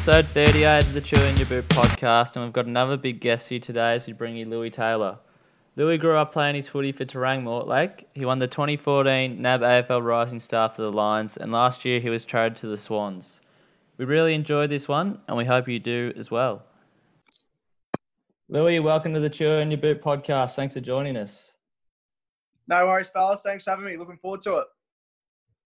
episode 38 of the Chew in Your Boot podcast, and we've got another big guest for you today as we bring you Lewis Taylor. Lewis grew up playing his footy for Terang Mortlake. He won the 2014 NAB AFL Rising Star for the Lions, and last year he was traded to the Swans. We really enjoyed this one, and we hope you do as well. Lewis, welcome to the Chew in Your Boot podcast. Thanks for joining us. No worries, fellas. Thanks for having me. Looking forward to it.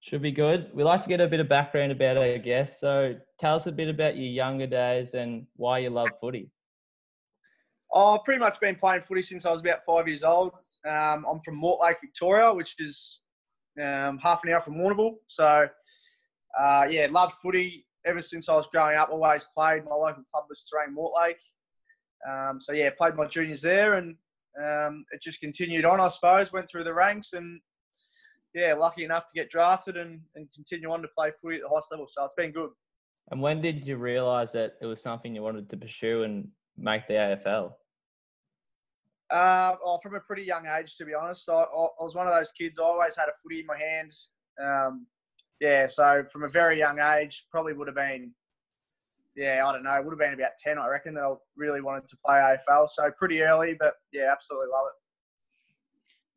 Should be good. We like to get a bit of background about our guests. So tell us a bit about your younger days and why you love footy. I've pretty much been playing footy since I was about five years old. Um, I'm from Mortlake, Victoria, which is um, half an hour from Warrnambool. So, uh, yeah, loved footy ever since I was growing up. Always played. My local club was Terang Mortlake. Um, so, yeah, played my juniors there and um, it just continued on, I suppose. Went through the ranks and yeah, lucky enough to get drafted and, and continue on to play footy at the highest level. So it's been good. And when did you realise that it was something you wanted to pursue and make the AFL? Uh, oh, from a pretty young age, to be honest. I, I, was one of those kids. I always had a footy in my hands. Um, yeah, so from a very young age, probably would have been, yeah, I don't know, would have been about ten, I reckon, that I really wanted to play AFL. So pretty early, but yeah, absolutely love it.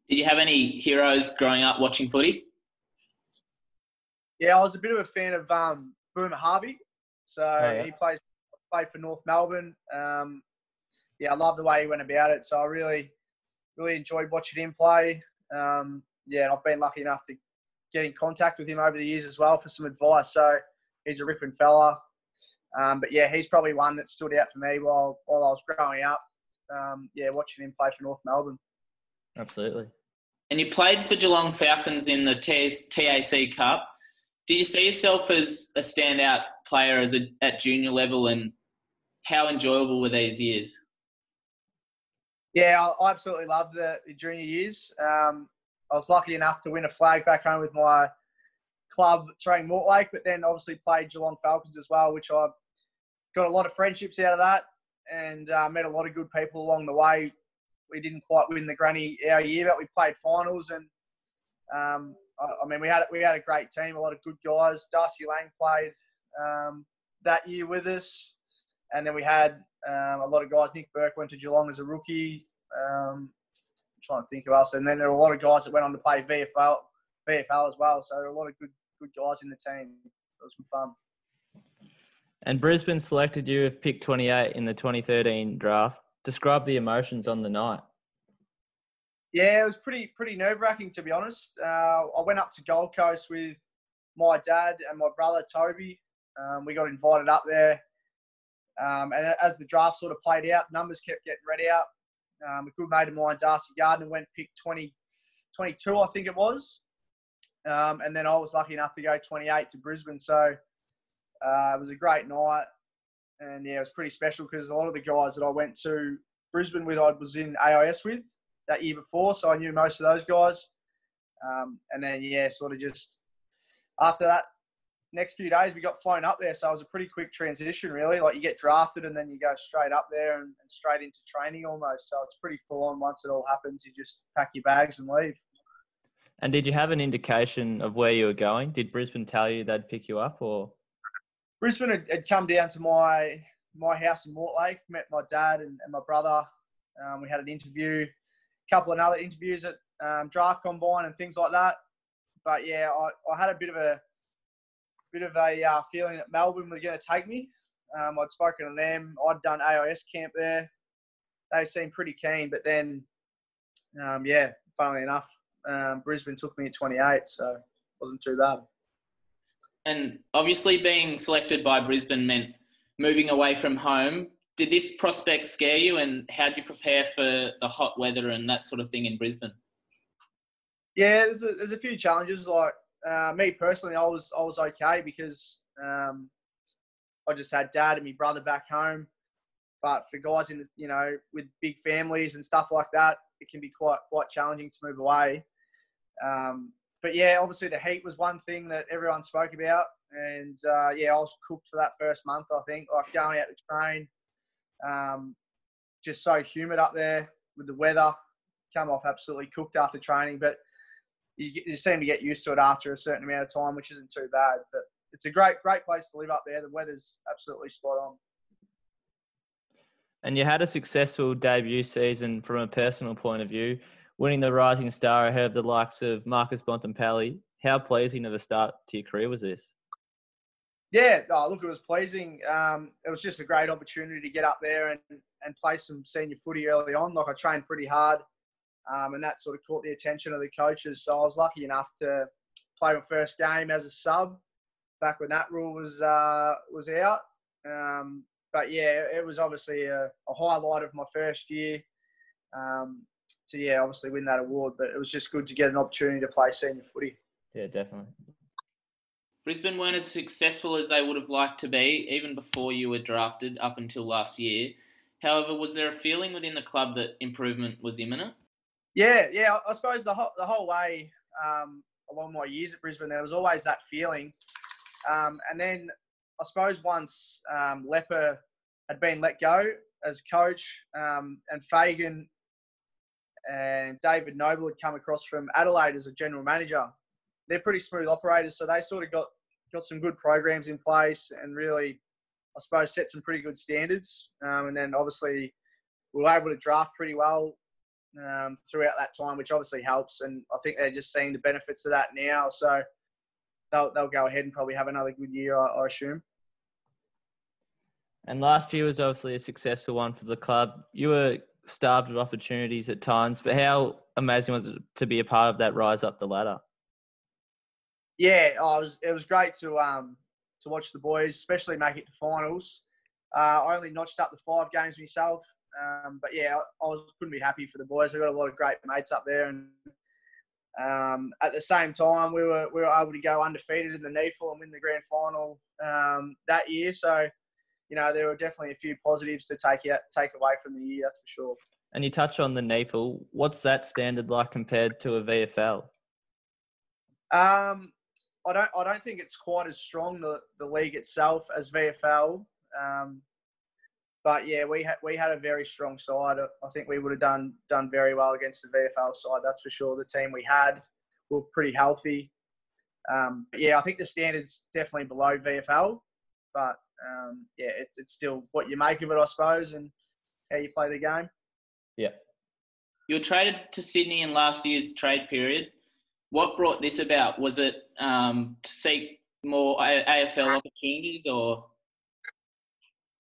Did you have any heroes growing up watching footy? Yeah, I was a bit of a fan of um, Boomer Harvey. So oh, yeah. he plays played for North Melbourne. Um, yeah, I love the way he went about it. So I really, really enjoyed watching him play. Um, yeah, and I've been lucky enough to get in contact with him over the years as well for some advice. So he's a ripping fella. Um, but yeah, he's probably one that stood out for me while while I was growing up. Um, yeah, watching him play for North Melbourne. Absolutely. And you played for Geelong Falcons in the TAC Cup. Do you see yourself as a standout player as a, at junior level, and how enjoyable were these years? Yeah, I absolutely loved the, junior years. Um, I was lucky enough to win a flag back home with my club, Terang Mortlake, but then obviously played Geelong Falcons as well, which I got a lot of friendships out of that and uh, met a lot of good people along the way we didn't quite win the granny our year, but we played finals and um, I, I, mean we had we had a great team, a lot of good guys. Darcy Lang played um, that year with us, and then we had um, a lot of guys. Nick Burke went to Geelong as a rookie. Um, I'm trying to think of else, and then there were a lot of guys that went on to play VFL, VFL as well. So there were a lot of good good guys in the team. It was good fun. And Brisbane selected you with pick 28 in the 2013 draft describe the emotions on the night. Yeah, it was pretty pretty nerve wracking to be honest. Uh, I went up to Gold Coast with my dad and my brother Toby. Um, we got invited up there, um, and as the draft sort of played out, numbers kept getting read out. Um, a good mate of mine, Darcy Gardner, went pick 20, 22, I think it was, um, and then I was lucky enough to go 28 to Brisbane. So uh, it was a great night and yeah, it was pretty special because a lot of the guys that I went to Brisbane with, I was in AIS with that year before, so I knew most of those guys. Um, and then yeah, sort of just after that, next few days we got flown up there, so it was a pretty quick transition, really. Like you get drafted and then you go straight up there and, and straight into training almost. So it's pretty full on. Once it all happens, you just pack your bags and leave. And did you have an indication of where you were going? Did Brisbane tell you they'd pick you up, or? Brisbane had, had, come down to my my house in Mortlake, met my dad and, and my brother. Um, we had an interview, a couple of other interviews at um, draft combine and things like that. But yeah, I, I had a bit of a bit of a uh, feeling that Melbourne was going to take me. Um, I'd spoken to them. I'd done AIS camp there. They seemed pretty keen, but then, um, yeah, funnily enough, um, Brisbane took me at 28, so it wasn't too bad. And obviously, being selected by Brisbane meant moving away from home. Did this prospect scare you, and how did you prepare for the hot weather and that sort of thing in Brisbane? Yeah, there's a, there's a few challenges. Like uh, me personally, I was I was okay because um, I just had dad and my brother back home. But for guys in you know with big families and stuff like that, it can be quite quite challenging to move away. Um, but yeah, obviously the heat was one thing that everyone spoke about, and uh, yeah, I was cooked for that first month. I think like going out to train, um, just so humid up there with the weather. Come off absolutely cooked after training, but you, you seem to get used to it after a certain amount of time, which isn't too bad. But it's a great great place to live up there. The weather's absolutely spot on. And you had a successful debut season from a personal point of view, winning the Rising Star ahead of the likes of Marcus Bontempelli. How pleasing of a start to your career was this? Yeah, oh, look, it was pleasing. Um, it was just a great opportunity to get up there and, and play some senior footy early on. Like I trained pretty hard, um, and that sort of caught the attention of the coaches. So I was lucky enough to play my first game as a sub back when that rule was uh, was out. Um, but yeah, it was obviously a, a, highlight of my first year. Um, to yeah, obviously win that award, but it was just good to get an opportunity to play senior footy. Yeah, definitely. Brisbane weren't as successful as they would have liked to be, even before you were drafted up until last year. However, was there a feeling within the club that improvement was imminent? Yeah, yeah. I suppose the whole, the whole way um, along my years at Brisbane, there was always that feeling. Um, and then I suppose once um, Lepper had been let go as coach, um, and Fagan and David Noble had come across from Adelaide as a general manager. They're pretty smooth operators, so they sort of got got some good programs in place and really, I suppose, set some pretty good standards. Um, and then obviously, we were able to draft pretty well um, throughout that time, which obviously helps. And I think they're just seeing the benefits of that now. So they'll, they'll go ahead and probably have another good year, I, I assume. And last year was obviously a successful one for the club. You were starved of opportunities at times, but how amazing was it to be a part of that rise up the ladder? Yeah, oh, it was it was great to um to watch the boys, especially make it to finals. Uh, I only notched up the five games myself, um, but yeah, I, I was, couldn't be happy for the boys. I got a lot of great mates up there, and um, at the same time, we were we were able to go undefeated in the NEAFL and win the grand final um, that year. So, you know, there were definitely a few positives to take out, take away from the year. That's for sure. And you touch on the NEAFL. What's that standard like compared to a VFL? Um, I don't I don't think it's quite as strong the the league itself as VFL. Um, but yeah, we had we had a very strong side. I think we would have done done very well against the VFL side. That's for sure. The team we had were pretty healthy. Um, yeah, I think the standards definitely below VFL, but um, yeah, it's it's still what you make of it, I suppose, and how you play the game. Yeah. You were traded to Sydney in last year's trade period. What brought this about? Was it um, to seek more AFL opportunities, or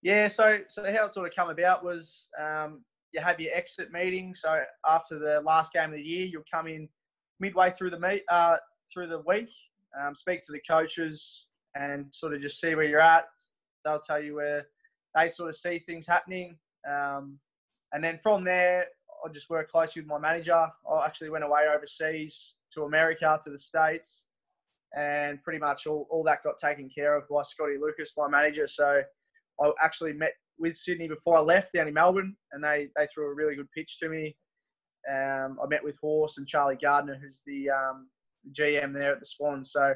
yeah, so so how it sort of come about was um, you have your exit meeting. So after the last game of the year, you'll come in midway through the meet uh, through the week, um, speak to the coaches, and sort of just see where you're at. They'll tell you where they sort of see things happening, um, and then from there, I just work closely with my manager. I actually went away overseas to America to the states, and pretty much all, all that got taken care of by Scotty Lucas, my manager. So I actually met with Sydney before I left down in Melbourne, and they they threw a really good pitch to me. Um, I met with Horse and Charlie Gardiner, who's the um, GM there at the Swans. So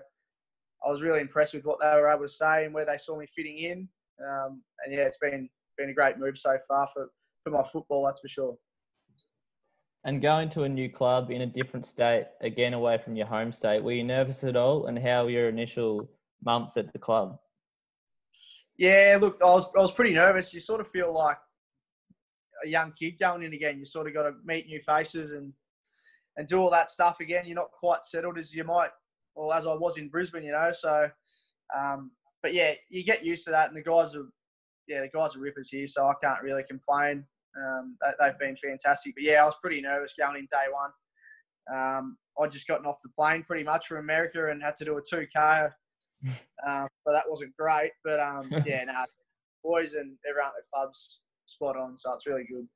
I was really impressed with what they were able to say and where they saw me fitting in. Um, and yeah, it's been been a great move so far for, for my football, that's for sure. And going to a new club in a different state, again away from your home state, were you nervous at all? And how were your initial months at the club? Yeah, look, I was I was pretty nervous. You sort of feel like a young kid going in again. You sort of got to meet new faces and and do all that stuff again. You're not quite settled as you might, or as I was in Brisbane, you know. So, um, but yeah, you get used to that, and the guys are, yeah, the guys are rippers here, so I can't really complain. Um, they, have been fantastic, but yeah, I was pretty nervous going in day one. Um, I just gotten off the plane pretty much from America and had to do a two k, um, so that wasn't great. But um, yeah, no, boys and everyone at the club's spot on, so it's really good.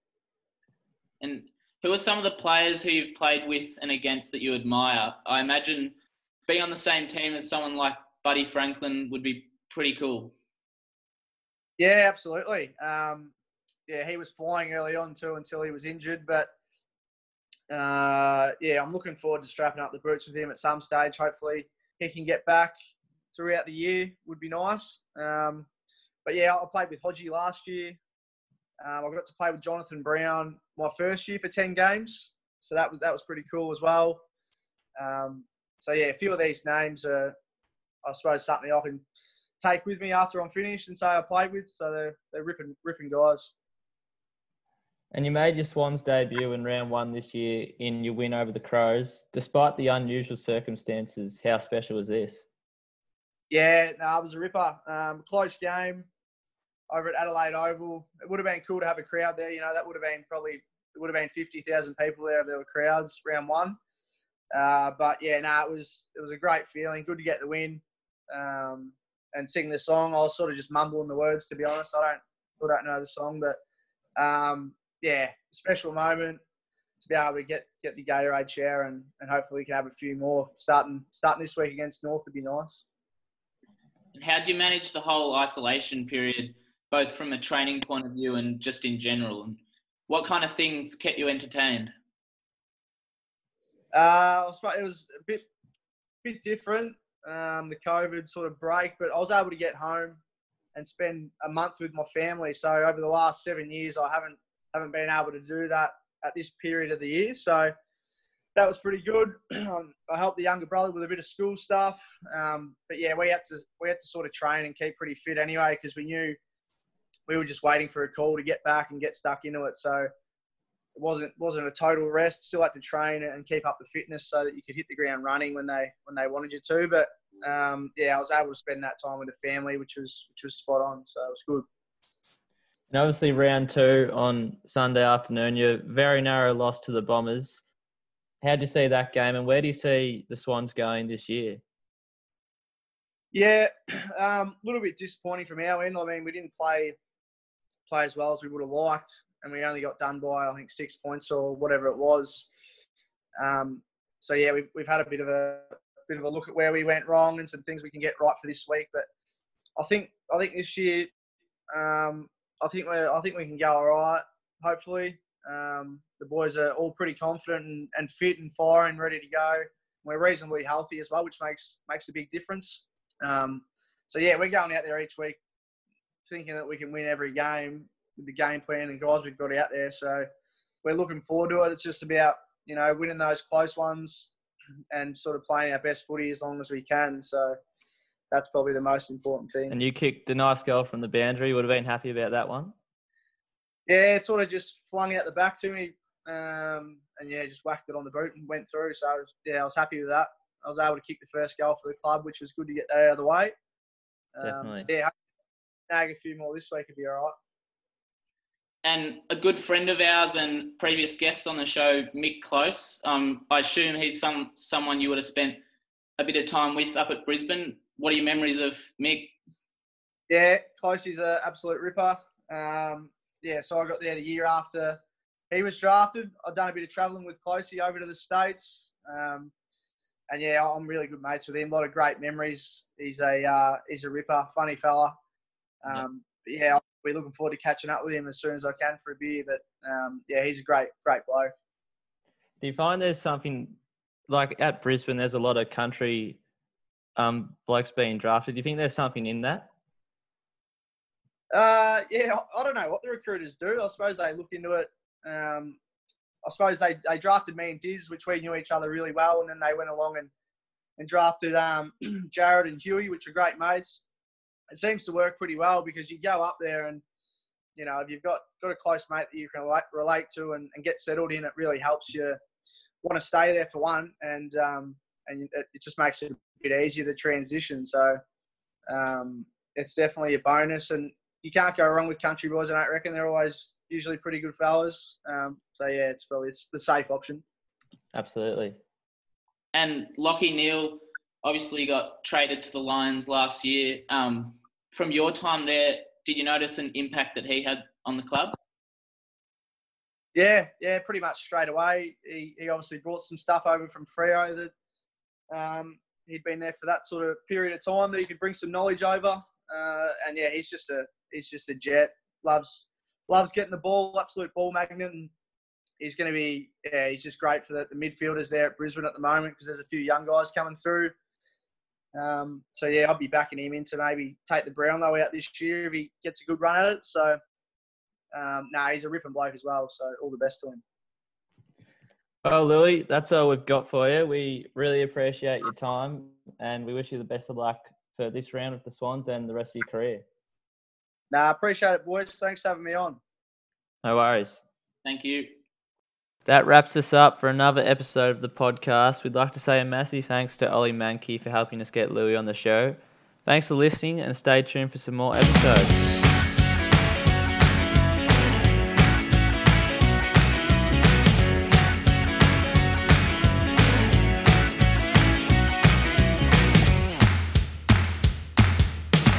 And who are some of the players who you've played with and against that you admire? I imagine being on the same team as someone like Buddy Franklin would be pretty cool. Yeah, absolutely. Um, yeah, he was flying early on too until he was injured, but uh, yeah, I'm looking forward to strapping up the boots with him at some stage. Hopefully, he can get back throughout the year would be nice. Um, but yeah, I played with Hodgie last year. Um, I got to play with Jonathan Brown my first year for ten games, so that was that was pretty cool as well. Um, so yeah, a few of these names are I suppose something I can take with me after I'm finished and say I played with. So they're they're ripping ripping guys. And you made your Swans debut in round one this year in your win over the Crows. Despite the unusual circumstances, how special was this? Yeah, no, it was a ripper. Um, close game over at Adelaide Oval. It would have been cool to have a crowd there. You know, that would have been probably it would have been fifty thousand people there if there were crowds round one. Uh, but yeah, no, it was it was a great feeling. Good to get the win um, and sing the song. I was sort of just mumbling the words to be honest. I don't I don't know the song, but um, yeah, special moment to be able to get get the Gatorade share and, and hopefully we can have a few more starting starting this week against North would be nice. And how do you manage the whole isolation period, both from a training point of view and just in general? And what kind of things kept you entertained? Uh, it was a bit bit different, um, the COVID sort of break, but I was able to get home and spend a month with my family. So over the last seven years, I haven't haven't been able to do that at this period of the year. So that was pretty good. I helped the younger brother with a bit of school stuff. Um, but yeah, we had to we had to sort of train and keep pretty fit anyway because we knew we were just waiting for a call to get back and get stuck into it. So it wasn't wasn't a total rest. Still had to train and keep up the fitness so that you could hit the ground running when they when they wanted you to. But um, yeah, I was able to spend that time with the family, which was which was spot on. So it was good. And obviously, round two on Sunday afternoon, you very narrow loss to the Bombers. How do you see that game, and where do you see the Swans going this year? Yeah, a um, little bit disappointing from our end. I mean, we didn't play play as well as we would have liked, and we only got done by I think six points or whatever it was. Um, so yeah, we've we've had a bit of a bit of a look at where we went wrong and some things we can get right for this week. But I think I think this year um, I think we I think we can go all right. Hopefully, um, the boys are all pretty confident and, and fit and firing, ready to go. We're reasonably healthy as well, which makes makes a big difference. Um, so yeah, we're going out there each week thinking that we can win every game with the game plan and guys we've got out there. So we're looking forward to it. It's just about you know winning those close ones and sort of playing our best footy as long as we can. So that's probably the most important thing. And you kicked a nice goal from the boundary. Would have been happy about that one. Yeah, it sort of just flung out the back to me, um, and yeah, just whacked it on the boot and went through. So I was, yeah, I was happy with that. I was able to kick the first goal for the club, which was good to get that out of the way. Um, Definitely. So yeah, nag a few more this week would be all right. And a good friend of ours and previous guest on the show, Mick Close. Um, I assume he's some someone you would have spent a bit of time with up at Brisbane what are your memories of Mick? Yeah, Closey's an absolute ripper. Um, yeah, so I got there the year after he was drafted. I've done a bit of travelling with Closey over to the States. Um, and yeah, I'm really good mates with him. A lot of great memories. He's a uh, he's a ripper, funny fella. Um, yeah. yeah, Be looking forward to catching up with him as soon as I can for a beer. But um, yeah, he's a great great bloke. Do you find there's something like at Brisbane? There's a lot of country um, blokes being drafted. Do you think there's something in that? Uh, yeah, I don't know what the recruiters do. I suppose they look into it. Um, I suppose they, they drafted me and Diz, which we knew each other really well, and then they went along and, and drafted um, Jared and Huey, which are great mates. It seems to work pretty well because you go up there and you know if you've got got a close mate that you can relate, relate to and, and get settled in, it really helps you want to stay there for one, and um, and it, it just makes it a bit easier to transition. So um, it's definitely a bonus, and you can't go wrong with country boys. I don't reckon they're always usually pretty good fellas. Um, so yeah, it's probably it's the safe option. Absolutely. And Lachie Neale obviously got traded to the Lions last year. Um, from your time there, did you notice an impact that he had on the club? Yeah, yeah, pretty much straight away. He, he obviously brought some stuff over from Freo that um, he'd been there for that sort of period of time that he could bring some knowledge over. Uh, and yeah, he's just a he's just a jet. Loves loves getting the ball, absolute ball magnet. And he's going to be yeah, he's just great for the, the midfielders there at Brisbane at the moment because there's a few young guys coming through. Um, so yeah, I'll be backing him in to maybe take the Brownlow out this year if he gets a good run at it. So um, no, nah, he's a ripping bloke as well. So all the best to him. Well, Lewis, that's all we've got for you. We really appreciate your time and we wish you the best of luck for this round of the Swans and the rest of your career. Nah, appreciate it, boys. Thanks for having me on. No worries. Thank you. That wraps us up for another episode of the podcast. We'd like to say a massive thanks to Ollie Mankey for helping us get Lewis on the show. Thanks for listening and stay tuned for some more episodes.